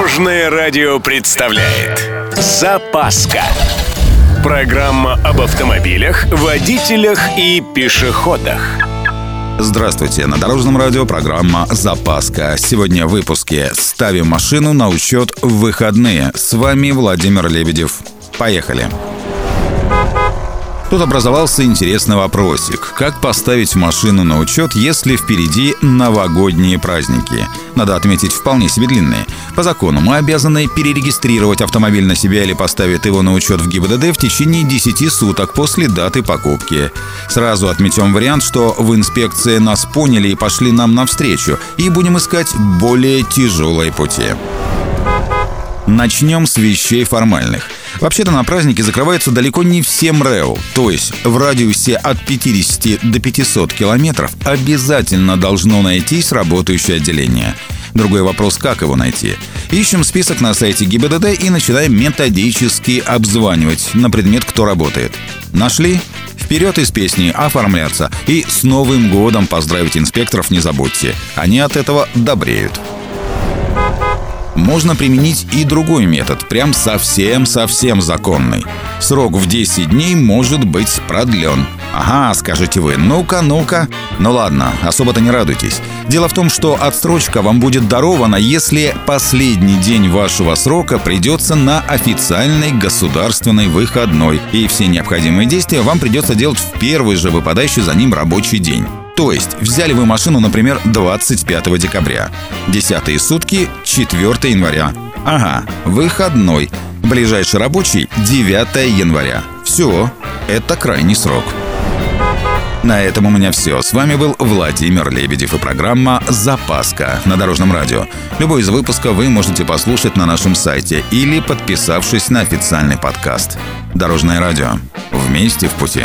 Дорожное радио представляет Запаска Программа об автомобилях, водителях и пешеходах Здравствуйте, на Дорожном радио программа «Запаска». Сегодня в выпуске «Ставим машину на учет в выходные». С вами Владимир Лебедев. Поехали! Тут образовался интересный вопросик. Как поставить машину на учет, если впереди новогодние праздники? Надо отметить, вполне себе длинные. По закону мы обязаны перерегистрировать автомобиль на себя или поставить его на учет в ГИБДД в течение 10 суток после даты покупки. Сразу отметим вариант, что в инспекции нас поняли и пошли нам навстречу, и будем искать более тяжелые пути. Начнем с вещей формальных. Вообще-то на праздники закрываются далеко не все МРЭО, то есть в радиусе от 50 до 500 километров обязательно должно найтись работающее отделение. Другой вопрос, как его найти. Ищем список на сайте ГИБДД и начинаем методически обзванивать на предмет, кто работает. Нашли? Вперед из песни оформляться и с Новым годом поздравить инспекторов не забудьте. Они от этого добреют. Можно применить и другой метод, прям совсем-совсем законный. Срок в 10 дней может быть продлен. Ага, скажете вы, ну-ка, ну-ка. Ну ладно, особо-то не радуйтесь. Дело в том, что отсрочка вам будет дарована, если последний день вашего срока придется на официальный государственный выходной, и все необходимые действия вам придется делать в первый же выпадающий за ним рабочий день. То есть взяли вы машину, например, 25 декабря. Десятые сутки 4 января. Ага, выходной. Ближайший рабочий 9 января. Все, это крайний срок. На этом у меня все. С вами был Владимир Лебедев и программа «Запаска» на Дорожном радио. Любой из выпусков вы можете послушать на нашем сайте или подписавшись на официальный подкаст. Дорожное радио. Вместе в пути.